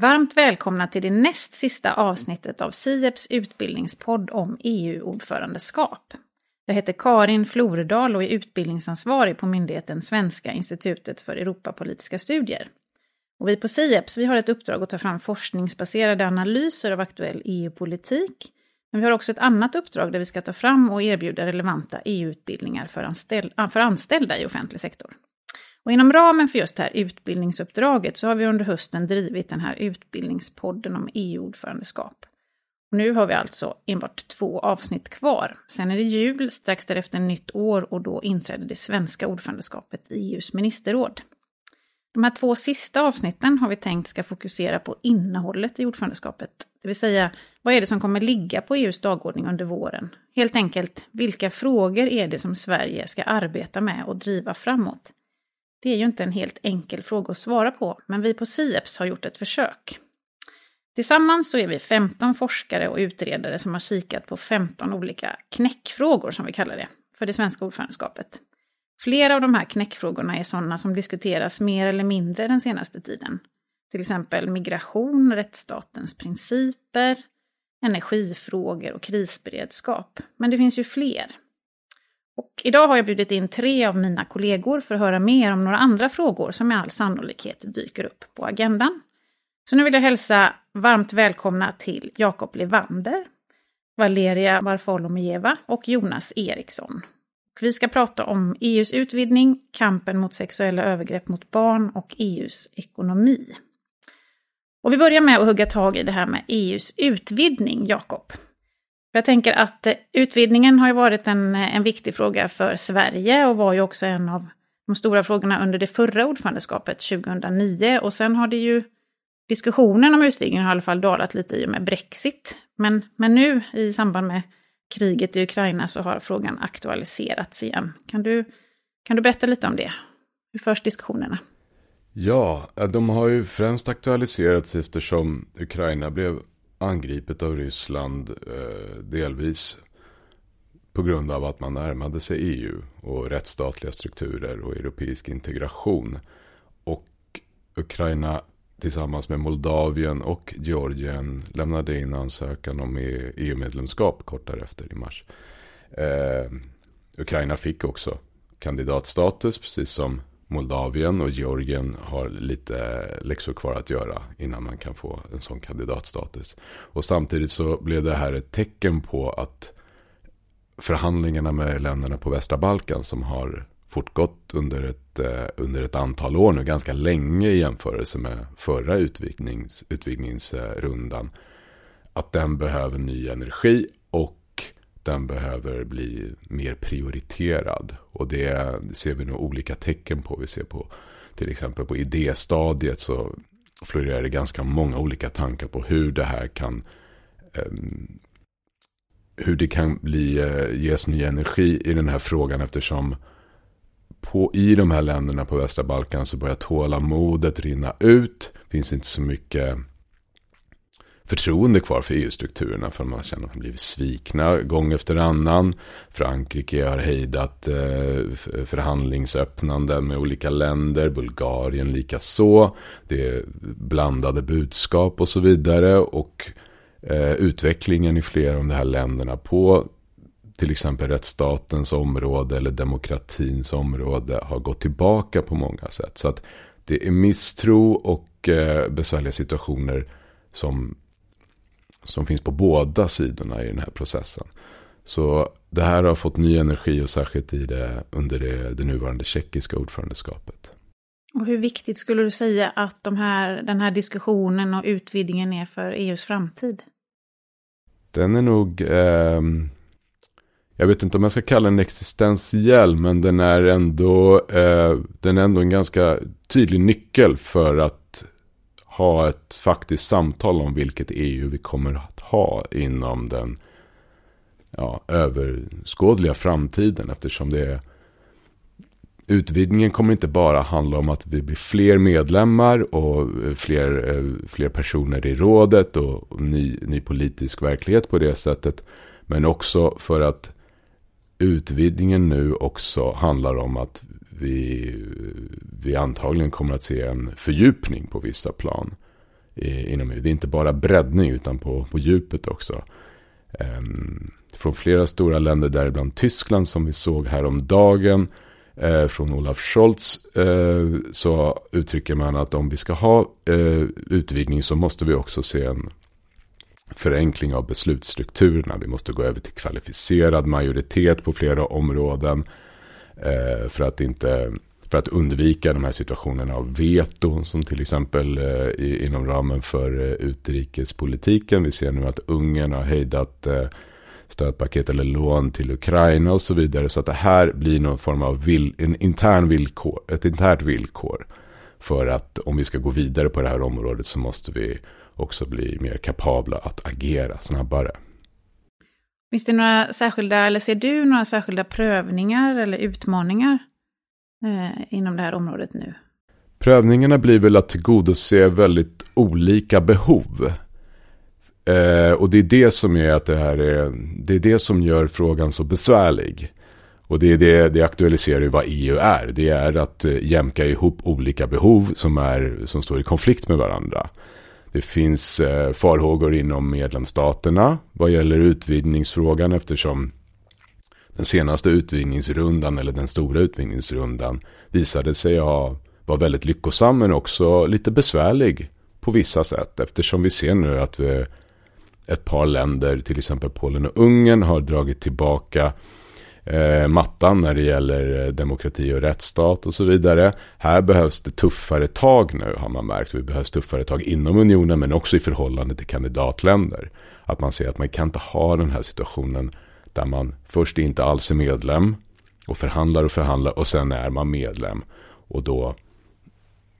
Varmt välkomna till det näst sista avsnittet av SIEPs utbildningspodd om EU-ordförandeskap. Jag heter Karin Floredal och är utbildningsansvarig på myndigheten Svenska institutet för Europapolitiska studier. Och vi på SIEPS vi har ett uppdrag att ta fram forskningsbaserade analyser av aktuell EU-politik. Men vi har också ett annat uppdrag där vi ska ta fram och erbjuda relevanta EU-utbildningar för, anställ för anställda i offentlig sektor. Och inom ramen för just det här utbildningsuppdraget så har vi under hösten drivit den här utbildningspodden om EU-ordförandeskap. Nu har vi alltså enbart två avsnitt kvar. Sen är det jul, strax därefter nytt år och då inträder det svenska ordförandeskapet i EUs ministerråd. De här två sista avsnitten har vi tänkt ska fokusera på innehållet i ordförandeskapet. Det vill säga, vad är det som kommer ligga på EUs dagordning under våren? Helt enkelt, vilka frågor är det som Sverige ska arbeta med och driva framåt? Det är ju inte en helt enkel fråga att svara på, men vi på SIEPS har gjort ett försök. Tillsammans så är vi 15 forskare och utredare som har kikat på 15 olika knäckfrågor, som vi kallar det, för det svenska ordförandeskapet. Flera av de här knäckfrågorna är sådana som diskuteras mer eller mindre den senaste tiden. Till exempel migration, rättsstatens principer, energifrågor och krisberedskap. Men det finns ju fler. Och idag har jag bjudit in tre av mina kollegor för att höra mer om några andra frågor som med all sannolikhet dyker upp på agendan. Så nu vill jag hälsa varmt välkomna till Jakob Levander, Valeria Varfolomijeva och Jonas Eriksson. Vi ska prata om EUs utvidgning, kampen mot sexuella övergrepp mot barn och EUs ekonomi. Och vi börjar med att hugga tag i det här med EUs utvidgning, Jakob. Jag tänker att eh, utvidgningen har ju varit en, eh, en viktig fråga för Sverige och var ju också en av de stora frågorna under det förra ordförandeskapet 2009. Och sen har det ju diskussionen om utvidgningen har i alla fall dalat lite i och med Brexit. Men, men nu i samband med kriget i Ukraina så har frågan aktualiserats igen. Kan du, kan du berätta lite om det? Hur förs diskussionerna? Ja, de har ju främst aktualiserats eftersom Ukraina blev angripet av Ryssland eh, delvis på grund av att man närmade sig EU och rättsstatliga strukturer och europeisk integration. Och Ukraina tillsammans med Moldavien och Georgien lämnade in ansökan om e EU-medlemskap kort därefter i mars. Eh, Ukraina fick också kandidatstatus precis som Moldavien och Georgien har lite läxor kvar att göra innan man kan få en sån kandidatstatus. Och samtidigt så blev det här ett tecken på att förhandlingarna med länderna på västra Balkan som har fortgått under ett, eh, under ett antal år nu, ganska länge i jämförelse med förra utvidgnings, utvidgningsrundan. Att den behöver ny energi den behöver bli mer prioriterad. Och det ser vi nog olika tecken på. Vi ser på till exempel på idéstadiet så florerar det ganska många olika tankar på hur det här kan um, hur det kan bli, uh, ges ny energi i den här frågan eftersom på, i de här länderna på västra Balkan så börjar tålamodet rinna ut. Finns inte så mycket förtroende kvar för EU-strukturerna för man känner att man blivit svikna gång efter annan. Frankrike har hejdat eh, förhandlingsöppnande med olika länder, Bulgarien lika så. Det är blandade budskap och så vidare och eh, utvecklingen i flera av de här länderna på till exempel rättsstatens område eller demokratins område har gått tillbaka på många sätt. Så att det är misstro och eh, besvärliga situationer som, som finns på båda sidorna i den här processen. Så det här har fått ny energi och särskilt i det, under det, det nuvarande tjeckiska ordförandeskapet. Och hur viktigt skulle du säga att de här, den här diskussionen och utvidgningen är för EUs framtid? Den är nog eh, jag vet inte om jag ska kalla den existentiell, men den är ändå, eh, den är ändå en ganska tydlig nyckel för att ha ett faktiskt samtal om vilket EU vi kommer att ha inom den ja, överskådliga framtiden. Eftersom det är, utvidgningen kommer inte bara handla om att vi blir fler medlemmar och fler, eh, fler personer i rådet och ny, ny politisk verklighet på det sättet. Men också för att utvidgningen nu också handlar om att vi, vi antagligen kommer att se en fördjupning på vissa plan eh, inom Det är inte bara breddning utan på, på djupet också. Um, från flera stora länder, däribland Tyskland som vi såg häromdagen. Eh, från Olaf Scholz eh, så uttrycker man att om vi ska ha utvidgning så måste vi också se en förenkling av beslutsstrukturerna. Vi måste gå över till kvalificerad majoritet på flera områden. Eh, för att inte för att undvika de här situationerna av veto som till exempel eh, inom ramen för eh, utrikespolitiken. Vi ser nu att Ungern har hejdat eh, stödpaket eller lån till Ukraina och så vidare. Så att det här blir någon form av vill, en intern villkor, ett internt villkor. För att om vi ska gå vidare på det här området så måste vi också bli mer kapabla att agera snabbare. Finns det några särskilda, eller ser du några särskilda prövningar eller utmaningar eh, inom det här området nu? Prövningarna blir väl att tillgodose väldigt olika behov. Eh, och det är det som är att det här är, det är det som gör frågan så besvärlig. Och det är det, det aktualiserar ju vad EU är. Det är att eh, jämka ihop olika behov som, är, som står i konflikt med varandra. Det finns eh, farhågor inom medlemsstaterna vad gäller utvidgningsfrågan eftersom den senaste utvidgningsrundan eller den stora utvidgningsrundan visade sig ha väldigt lyckosam men också lite besvärlig på vissa sätt. Eftersom vi ser nu att vi, ett par länder, till exempel Polen och Ungern, har dragit tillbaka eh, mattan när det gäller eh, demokrati och rättsstat och så vidare. Här behövs det tuffare tag nu har man märkt. Vi behövs tuffare tag inom unionen men också i förhållande till kandidatländer. Att man ser att man kan inte ha den här situationen där man först inte alls är medlem och förhandlar och förhandlar och sen är man medlem. Och då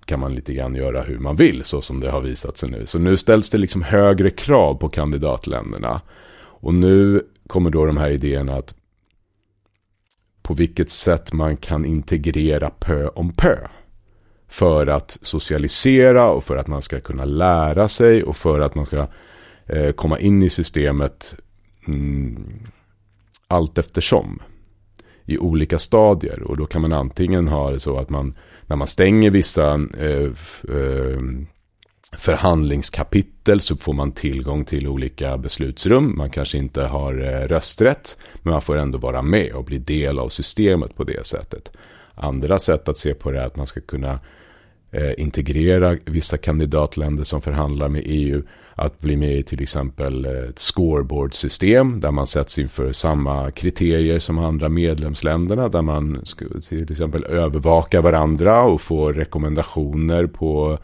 kan man lite grann göra hur man vill så som det har visat sig nu. Så nu ställs det liksom högre krav på kandidatländerna. Och nu kommer då de här idéerna att på vilket sätt man kan integrera pö om pö. För att socialisera och för att man ska kunna lära sig och för att man ska eh, komma in i systemet mm, allt eftersom. I olika stadier och då kan man antingen ha det så att man när man stänger vissa eh, eh, förhandlingskapitel så får man tillgång till olika beslutsrum. Man kanske inte har eh, rösträtt men man får ändå vara med och bli del av systemet på det sättet. Andra sätt att se på det är att man ska kunna eh, integrera vissa kandidatländer som förhandlar med EU att bli med i till exempel eh, ett scoreboard-system där man sätts inför samma kriterier som andra medlemsländerna där man till exempel övervakar varandra och får rekommendationer på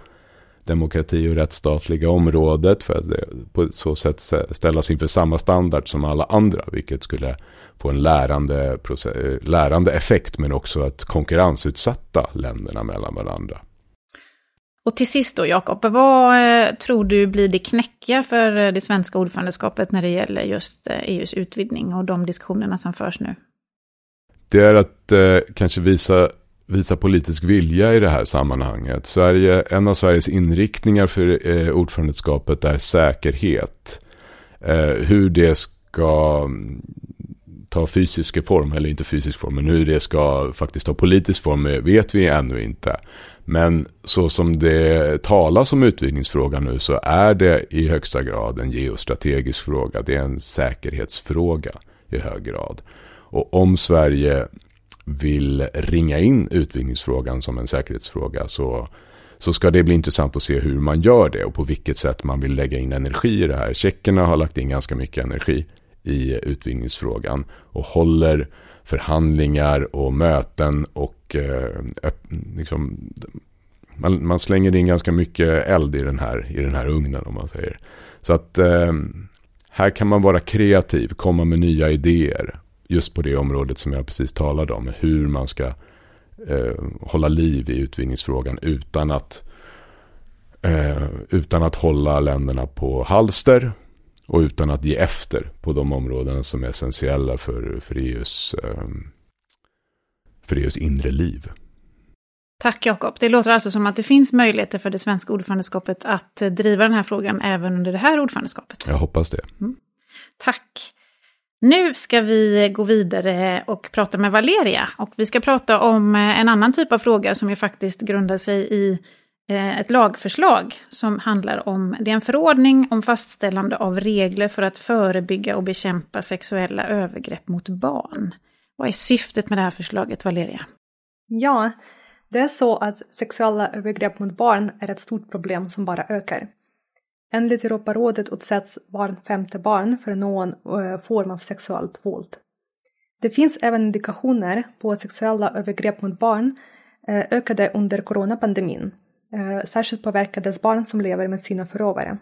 demokrati och rättsstatliga området för att på så sätt ställas inför samma standard som alla andra vilket skulle få en lärande, lärande effekt men också att konkurrensutsätta länderna mellan varandra. Och till sist då, Jakob, vad eh, tror du blir det knäckiga för eh, det svenska ordförandeskapet när det gäller just EUs eh, e utvidgning och de diskussionerna som förs nu? Det är att eh, kanske visa, visa politisk vilja i det här sammanhanget. Sverige, en av Sveriges inriktningar för eh, ordförandeskapet är säkerhet. Eh, hur det ska mm, ta fysisk form, eller inte fysisk form, men hur det ska faktiskt ta politisk form eh, vet vi ännu inte. Men så som det talas om utvidgningsfrågan nu så är det i högsta grad en geostrategisk fråga. Det är en säkerhetsfråga i hög grad. Och om Sverige vill ringa in utvidgningsfrågan som en säkerhetsfråga så, så ska det bli intressant att se hur man gör det och på vilket sätt man vill lägga in energi i det här. Tjeckerna har lagt in ganska mycket energi i utvidgningsfrågan och håller förhandlingar och möten och eh, liksom, man, man, slänger in ganska mycket eld i den här, i den här ugnen om man säger. Så att eh, här kan man vara kreativ, komma med nya idéer. Just på det området som jag precis talade om. Hur man ska eh, hålla liv i utvinningsfrågan utan att, eh, utan att hålla länderna på halster. Och utan att ge efter på de områden som är essentiella för, för, EUs, ehm, för EUs inre liv. Tack Jakob. Det låter alltså som att det finns möjligheter för det svenska ordförandeskapet att driva den här frågan även under det här ordförandeskapet. Jag hoppas det. Mm. Tack. Nu ska vi gå vidare och prata med Valeria. Och vi ska prata om eh, en annan typ av fråga som ju faktiskt grundar sig i eh, ett lagförslag som handlar om, det är en förordning om fastställande av regler för att förebygga och bekämpa sexuella övergrepp mot barn. Vad är syftet med det här förslaget, Valeria? Ja, det är så att sexuella övergrepp mot barn är ett stort problem som bara ökar. Enligt Europarådet utsätts var femte barn för någon eh, form av sexuellt våld. Det finns även indikationer på att sexuella övergrepp mot barn eh, ökade under coronapandemin. Eh, särskilt påverkades barn som lever med sina förövare.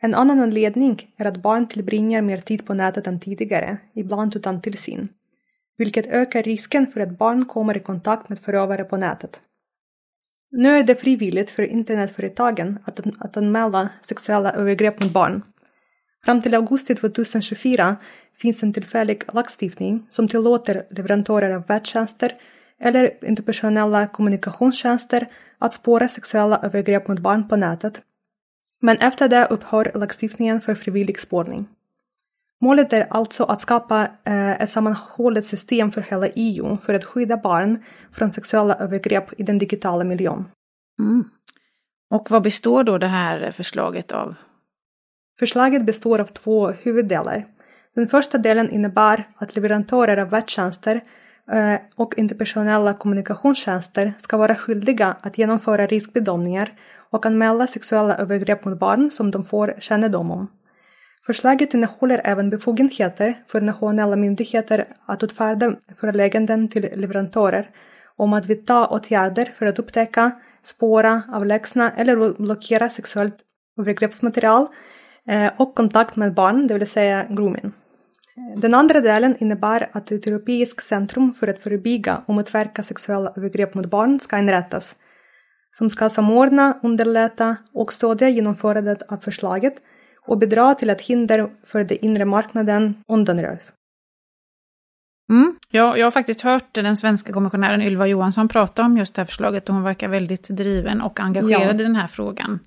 En annan anledning är att barn tillbringar mer tid på nätet än tidigare, ibland utan tillsyn, vilket ökar risken för att barn kommer i kontakt med förövare på nätet. Nu är det frivilligt för internetföretagen att, att anmäla sexuella övergrepp mot barn. Fram till augusti 2024 finns en tillfällig lagstiftning som tillåter leverantörer av webbtjänster eller interpersonella kommunikationstjänster att spåra sexuella övergrepp mot barn på nätet. Men efter det upphör lagstiftningen för frivillig spårning. Målet är alltså att skapa eh, ett sammanhållet system för hela EU för att skydda barn från sexuella övergrepp i den digitala miljön. Mm. Och vad består då det här förslaget av? Förslaget består av två huvuddelar. Den första delen innebär att leverantörer av webbtjänster eh, och interpersonella kommunikationstjänster ska vara skyldiga att genomföra riskbedömningar och anmäla sexuella övergrepp mot barn som de får kännedom om. Förslaget innehåller även befogenheter för nationella myndigheter att utfärda förelägganden till leverantörer om att vidta åtgärder för att upptäcka, spåra, avlägsna eller blockera sexuellt övergreppsmaterial eh, och kontakt med barn, det vill säga grooming. Den andra delen innebär att ett europeiskt centrum för att förebygga och motverka sexuella övergrepp mot barn ska inrättas, som ska samordna, underlätta och stödja genomförandet av förslaget och bidra till att hinder för den inre marknaden undanröjs. Mm. Ja, jag har faktiskt hört den svenska kommissionären Ylva Johansson prata om just det här förslaget och hon verkar väldigt driven och engagerad ja. i den här frågan.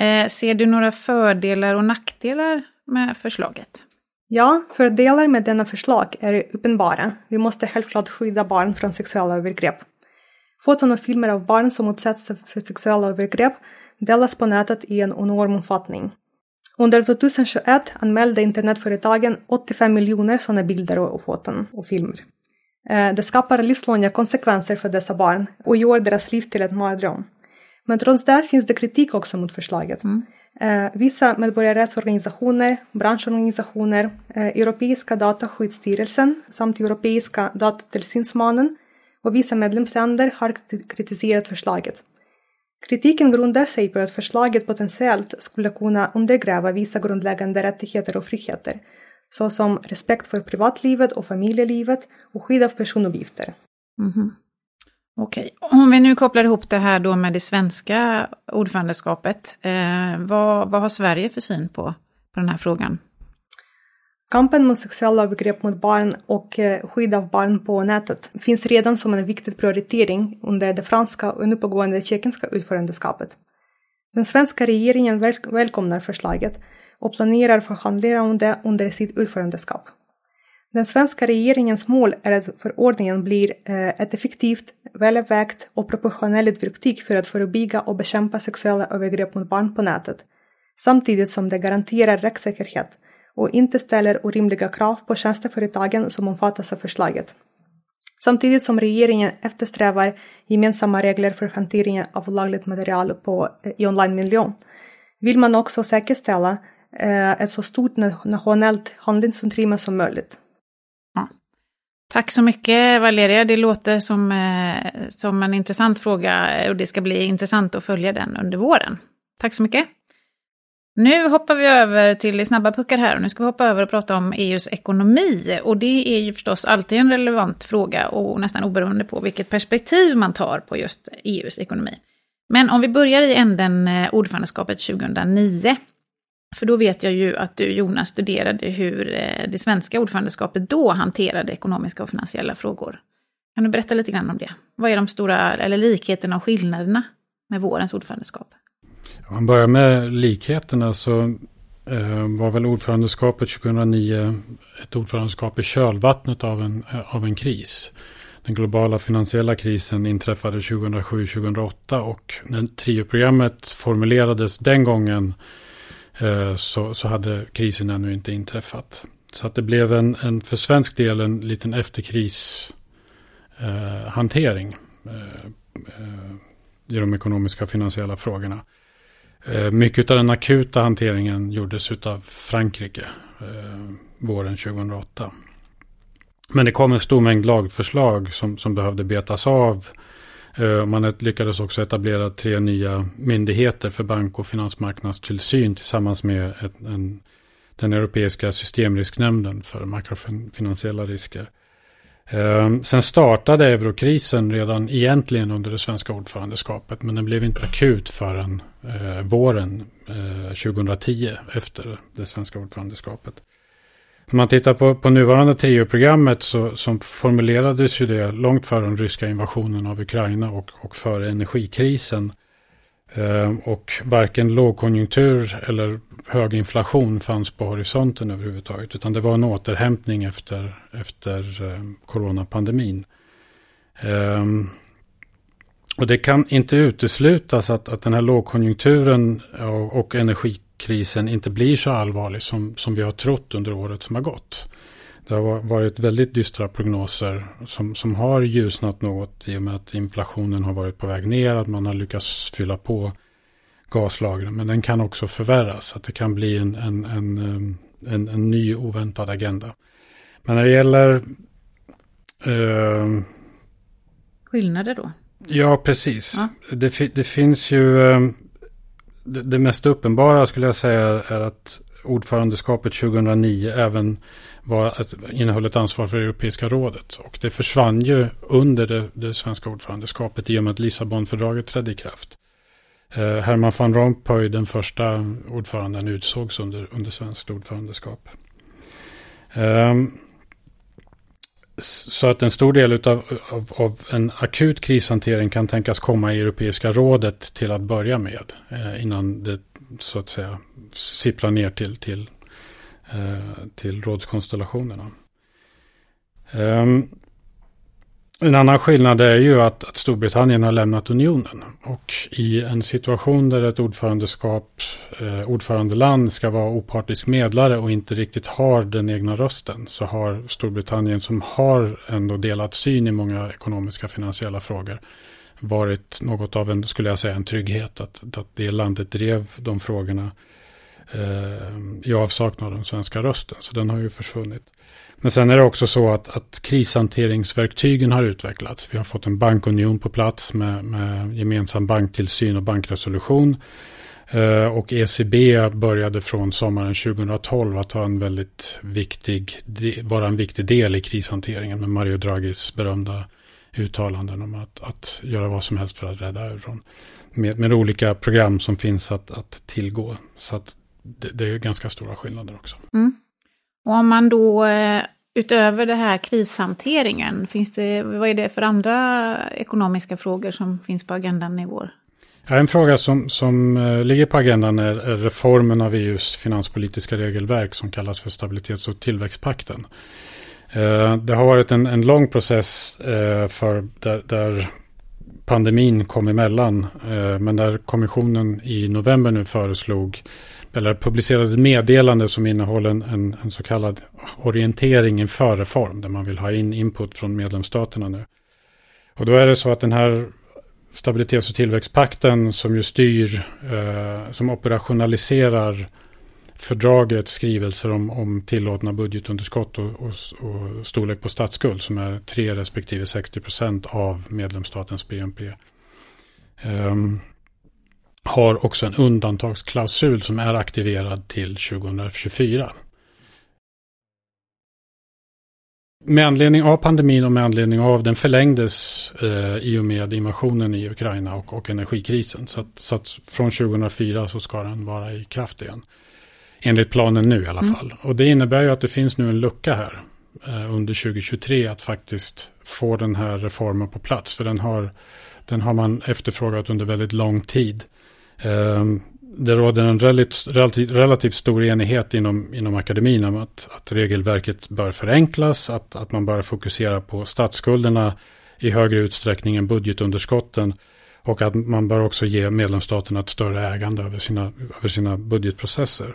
Eh, ser du några fördelar och nackdelar med förslaget? Ja, fördelar med denna förslag är uppenbara. Vi måste självklart skydda barn från sexuella övergrepp. Foton och filmer av barn som utsätts för sexuella övergrepp delas på nätet i en enorm omfattning. Under 2021 anmälde internetföretagen 85 miljoner sådana bilder och foton och filmer. Eh, det skapar livslånga konsekvenser för dessa barn och gör deras liv till ett mardröm. Men trots det finns det kritik också mot förslaget. Mm. Eh, vissa medborgarrättsorganisationer, branschorganisationer, eh, Europeiska dataskyddsstyrelsen samt Europeiska datatillsynsmannen och vissa medlemsländer har kritiserat förslaget. Kritiken grundar sig på att förslaget potentiellt skulle kunna undergräva vissa grundläggande rättigheter och friheter, såsom respekt för privatlivet och familjelivet och skydd av personuppgifter. Mm -hmm. Okej, om vi nu kopplar ihop det här då med det svenska ordförandeskapet, eh, vad, vad har Sverige för syn på, på den här frågan? Kampen mot sexuella övergrepp mot barn och eh, skydd av barn på nätet finns redan som en viktig prioritering under det franska och nu pågående tjeckiska ordförandeskapet. Den svenska regeringen väl välkomnar förslaget och planerar förhandlingar om det under sitt ordförandeskap. Den svenska regeringens mål är att förordningen blir eh, ett effektivt, välvägt och proportionellt verktyg för att förebygga och bekämpa sexuella övergrepp mot barn på nätet, samtidigt som det garanterar rättssäkerhet och inte ställer orimliga krav på tjänsteföretagen som omfattas av förslaget. Samtidigt som regeringen eftersträvar gemensamma regler för hanteringen av olagligt material på, eh, i online-miljön vill man också säkerställa eh, ett så stort nationellt handlingsutrymme som möjligt. Ja. Tack så mycket Valeria, det låter som, eh, som en intressant fråga och det ska bli intressant att följa den under våren. Tack så mycket! Nu hoppar vi över till snabba puckar här och nu ska vi hoppa över och prata om EUs ekonomi. Och det är ju förstås alltid en relevant fråga och nästan oberoende på vilket perspektiv man tar på just EUs ekonomi. Men om vi börjar i änden eh, ordförandeskapet 2009. För då vet jag ju att du Jonas studerade hur eh, det svenska ordförandeskapet då hanterade ekonomiska och finansiella frågor. Kan du berätta lite grann om det? Vad är de stora eller likheterna och skillnaderna med vårens ordförandeskap? Om man börjar med likheterna så eh, var väl ordförandeskapet 2009 ett ordförandeskap i kölvattnet av en, eh, av en kris. den globala finansiella krisen inträffade 2007-2008 och när trioprogrammet formulerades den gången eh, så, så hade krisen ännu inte inträffat. Så att det blev en, en för svensk del en liten efterkrishantering eh, eh, eh, i de ekonomiska och finansiella frågorna. Eh, mycket av den akuta hanteringen gjordes av Frankrike eh, våren 2008. Men det kom en stor mängd lagförslag som, som behövde betas av. Eh, man lyckades också etablera tre nya myndigheter för bank och finansmarknadstillsyn tillsammans med ett, en, den europeiska systemrisknämnden för makrofinansiella risker. Ehm, sen startade eurokrisen redan egentligen under det svenska ordförandeskapet men den blev inte akut förrän eh, våren eh, 2010 efter det svenska ordförandeskapet. Om man tittar på, på nuvarande tioprogrammet så som formulerades ju det långt före den ryska invasionen av Ukraina och, och före energikrisen. Eh, och varken lågkonjunktur eller hög inflation fanns på horisonten överhuvudtaget. Utan det var en återhämtning efter, efter eh, coronapandemin. Ehm, och det kan inte uteslutas att, att den här lågkonjunkturen och, och energikrisen inte blir så allvarlig som, som vi har trott under året som har gått. Det har varit väldigt dystra prognoser som, som har ljusnat något i och med att inflationen har varit på väg ner, att man har lyckats fylla på gaslagren. Men den kan också förvärras, att det kan bli en, en, en, en, en ny oväntad agenda. Men när det gäller... Eh, Skillnader då? Ja, precis. Ja. Det, det finns ju... Eh, det, det mest uppenbara skulle jag säga är att ordförandeskapet 2009 även var ett, innehöll ett ansvar för Europeiska rådet. Och det försvann ju under det, det svenska ordförandeskapet i och med att Lissabonfördraget trädde i kraft. Eh, Herman van Rompuy, den första ordföranden, utsågs under, under svenskt ordförandeskap. Eh, så att en stor del utav, av, av, en akut krishantering kan tänkas komma i Europeiska rådet till att börja med. Eh, innan det så att säga sipprar ner till, till, eh, till rådskonstellationerna. Ehm, en annan skillnad är ju att, att, Storbritannien har lämnat unionen. Och i en situation där ett ordförandeskap, eh, ordförandeland ska vara opartisk medlare och inte riktigt har den egna rösten så har Storbritannien som har ändå delat syn i många ekonomiska finansiella frågor varit något av en, skulle jag säga, en trygghet att, att det landet drev de frågorna eh, i avsaknad av den svenska rösten. Så den har ju försvunnit. Men sen är det också så att, att krishanteringsverktygen har utvecklats. Vi har fått en bankunion på plats med, med gemensam banktillsyn och bankresolution. Eh, och ECB började från sommaren 2012 att ha en väldigt viktig, vara en viktig del i krishanteringen med Mario Draghis berömda uttalanden om att, att göra vad som helst för att rädda euron. Med, med olika program som finns att, att tillgå. Så att det, det är ganska stora skillnader också. Mm. Och om man då eh, utöver det här krishanteringen, finns det, vad är det för andra ekonomiska frågor som finns på agendan i vår? Ja, en fråga som, som uh, ligger på agendan är, är, reformen av EUs finanspolitiska regelverk som kallas för stabilitets och tillväxtpakten. Eh, det har varit en, en lång process eh, för där, där, pandemin kom emellan, eh, men där kommissionen i november nu föreslog eller publicerade ett meddelande som innehåller en, en, en, så kallad orientering inför reform, där man vill ha in input från medlemsstaterna nu. Och då är det så att den här stabilitets och tillväxtpakten som ju styr, eh, som operationaliserar fördragets skrivelser om, om tillåtna budgetunderskott och, och, och, storlek på statsskuld som är 3 respektive 60 procent av medlemsstatens BNP. Um, ehm, har också en undantagsklausul som är aktiverad till 2024. Med anledning av pandemin och med anledning av den förlängdes eh, i och med invasionen i Ukraina och, och energikrisen. Så att, så att, från 2004 så ska den vara i kraft igen. Enligt planen nu i alla mm. fall. Och det innebär ju att det finns nu en lucka här eh, under 2023 att faktiskt få den här reformen på plats. För den har, den har man efterfrågat under väldigt lång tid. Ehm, det råder en relativt, relativt, stor enighet inom, inom akademin om att, att regelverket bör förenklas, att, att man bör fokusera på statsskulderna i högre utsträckning än budgetunderskotten och att man bör också ge medlemsstaterna ett större ägande över sina, över sina budgetprocesser.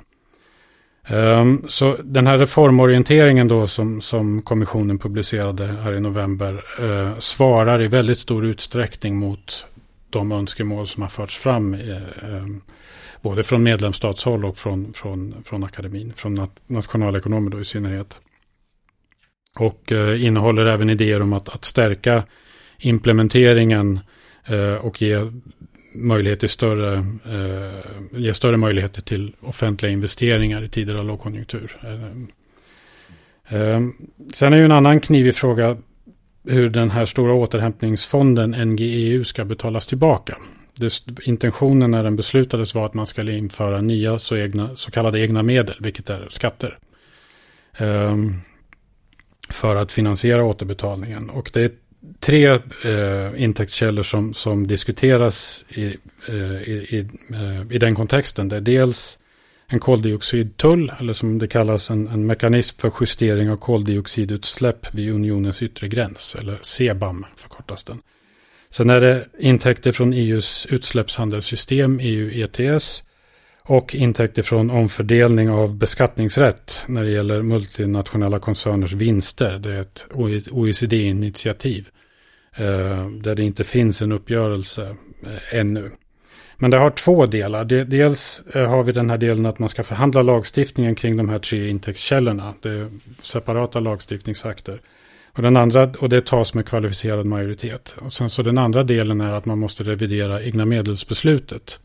Um, så den här reformorienteringen då som, som kommissionen publicerade här i november uh, svarar i väldigt stor utsträckning mot de önskemål som har förts fram i, um, både från medlemsstatshåll och från, från, från akademin, från nat nationalekonomer då i synnerhet. Och uh, innehåller även idéer om att, att stärka implementeringen och ge möjlighet till större, eh, ge större möjligheter till offentliga investeringar i tider av lågkonjunktur. Eh, eh, sen är ju en annan knivig fråga hur den här stora återhämtningsfonden NGEU ska betalas tillbaka. Det, intentionen när den beslutades var att man skulle införa nya så, egna, så kallade egna medel, vilket är skatter. Eh, för att finansiera återbetalningen. Och det är tre eh, intäktskällor som, som diskuteras i, eh, i, eh, i, den kontexten. Det är dels en koldioxidtull, eller som det kallas en, en mekanism för justering av koldioxidutsläpp vid unionens yttre gräns, eller CBAM förkortas den. Sen är det intäkter från EUs utsläppshandelssystem, EU ETS, och intäkter från omfördelning av beskattningsrätt när det gäller multinationella koncerners vinster. Det är ett OECD-initiativ eh, där det inte finns en uppgörelse eh, ännu. Men det har två delar. Dels eh, har vi den här delen att man ska förhandla lagstiftningen kring de här tre intäktskällorna. Det är separata lagstiftningsakter. Och, den andra, och det tas med kvalificerad majoritet. Och sen så den andra delen är att man måste revidera egna medelsbeslutet.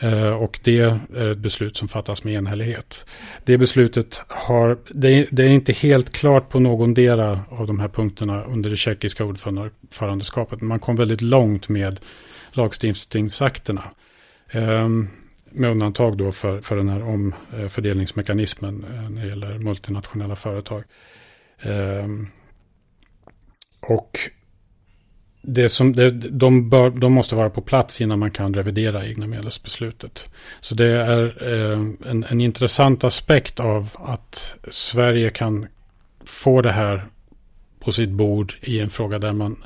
Eh, och det är ett beslut som fattas med enhällighet. Det beslutet har, det, det är inte helt klart på någon del av de här punkterna under det tjeckiska ordförandeskapet. Man kom väldigt långt med lagstiftningsakterna. Ehm, med undantag då för, för den här omfördelningsmekanismen eh, när det gäller multinationella företag. Ehm, och det som, det, de, bör, de måste vara på plats innan man kan revidera egna medelsbeslutet. Så det är eh, en, en intressant aspekt av att Sverige kan få det här på sitt bord i en fråga där man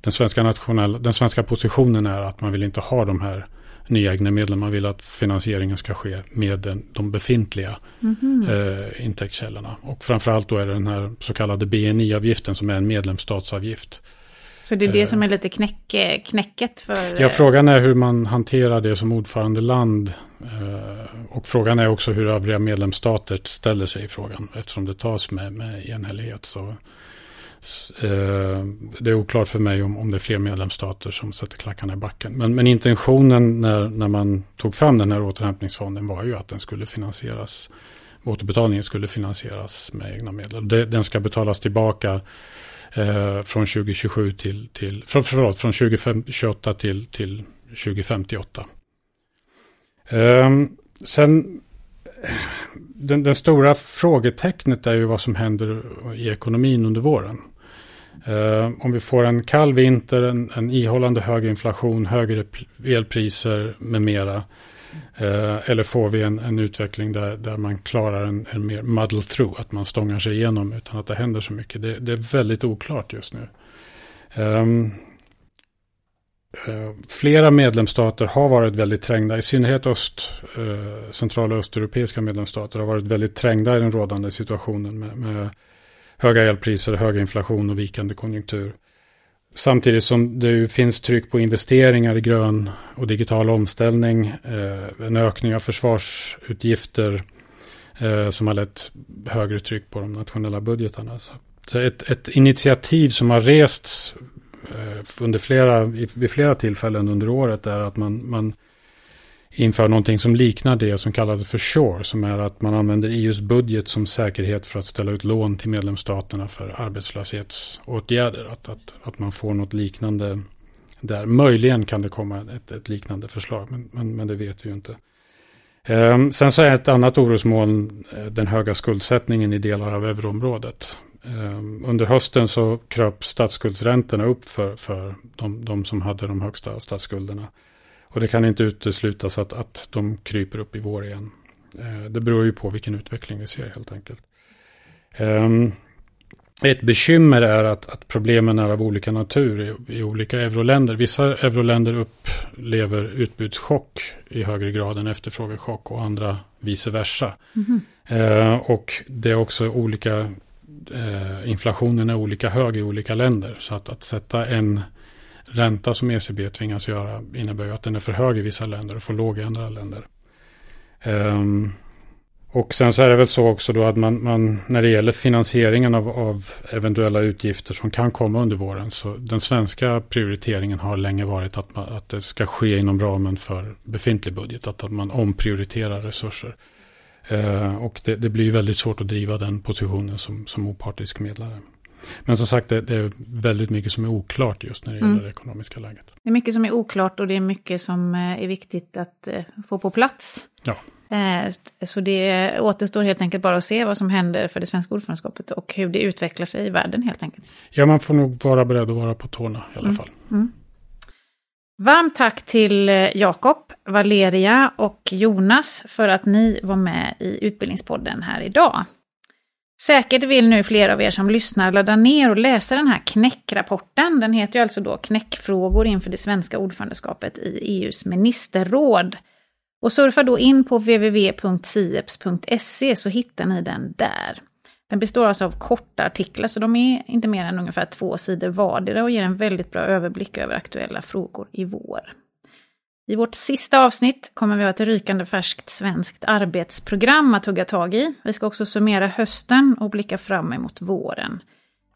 den svenska, nationella, den svenska positionen är att man vill inte ha de här nya egna medlen. Man vill att finansieringen ska ske med den, de befintliga mm -hmm. eh, intäktskällorna. Och framförallt då är det den här så kallade BNI-avgiften som är en medlemsstatsavgift. Så det är det som är lite knäck, knäcket för... Ja, frågan är hur man hanterar det som ordförandeland. Eh, och frågan är också hur övriga medlemsstater ställer sig i frågan. Eftersom det tas med, med enhällighet. Så, eh, det är oklart för mig om, om det är fler medlemsstater som sätter klackarna i backen. Men, men intentionen när, när man tog fram den här återhämtningsfonden var ju att den skulle finansieras. Återbetalningen skulle finansieras med egna medel. Den ska betalas tillbaka eh, från 2027 till, till för, förlåt, från 2028 till, till 2058. Eh, sen den, den, stora frågetecknet är ju vad som händer i ekonomin under våren. Eh, om vi får en kall vinter, en, en ihållande hög inflation, högre elpriser med mera Eh, eller får vi en, en utveckling där, där man klarar en, en mer muddle through, att man stångar sig igenom utan att det händer så mycket. Det, det är väldigt oklart just nu. Um, flera medlemsstater har varit väldigt trängda, i synnerhet öst, uh, och östeuropeiska medlemsstater har varit väldigt trängda i den rådande situationen med, med höga elpriser, hög inflation och vikande konjunktur. Samtidigt som det finns tryck på investeringar i grön och digital omställning, eh, en ökning av försvarsutgifter eh, som har lett högre tryck på de nationella budgetarna. Så ett, ett initiativ som har rests eh, under flera, vid flera tillfällen under året är att man, man inför någonting som liknar det som kallades för SURE, som är att man använder EUs budget som säkerhet för att ställa ut lån till medlemsstaterna för arbetslöshetsåtgärder. Att, att, att man får något liknande där. Möjligen kan det komma ett, ett liknande förslag, men, men, men, det vet vi ju inte. Ehm, sen så är ett annat orosmoln eh, den höga skuldsättningen i delar av euroområdet. Ehm, under hösten så kröp statsskuldsräntorna upp för, för de, de som hade de högsta statsskulderna. Och det kan inte uteslutas att, att de kryper upp i vår igen. Eh, det beror ju på vilken utveckling vi ser helt enkelt. Um, ett bekymmer är att, att, problemen är av olika natur i, i, olika euroländer. Vissa euroländer upplever utbudschock i högre grad än efterfrågechock och andra vice versa. Mm. Eh, och det är också olika, eh, inflationen är olika hög i olika länder. Så att, att sätta en ränta som ECB tvingas göra innebär ju att den är för hög i vissa länder och för låg i andra länder. Um, och sen så är det väl så också då att man, man när det gäller finansieringen av, av, eventuella utgifter som kan komma under våren. Så den svenska prioriteringen har länge varit att, man, att det ska ske inom ramen för befintlig budget. Att, att man omprioriterar resurser. Uh, och det, det, blir väldigt svårt att driva den positionen som, som opartisk medlare. Men som sagt, det, det, är väldigt mycket som är oklart just när det gäller mm. det ekonomiska läget. Det är mycket som är oklart och det är mycket som eh, är viktigt att eh, få på plats. Ja. Eh, så det återstår helt enkelt bara att se vad som händer för det svenska ordförandeskapet och hur det utvecklar sig i världen helt enkelt. Ja, man får nog vara beredd att vara på tårna i alla mm. fall. Mm. Varmt tack till Jakob, Valeria och Jonas för att ni var med i Utbildningspodden här idag. Säkert vill nu fler av er som lyssnar ladda ner och läsa den här knäckrapporten. Den heter ju alltså då Knäckfrågor inför det svenska ordförandeskapet i EUs ministerråd. Och surfa då in på www.sieps.se så hittar ni den där. Den består alltså av korta artiklar, så de är inte mer än ungefär två sidor vardera och ger en väldigt bra överblick över aktuella frågor i vår. I vårt sista avsnitt kommer vi ha ett rykande färskt svenskt arbetsprogram att hugga tag i. Vi ska också summera hösten och blicka fram emot våren.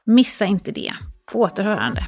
Missa inte det. På återhörande.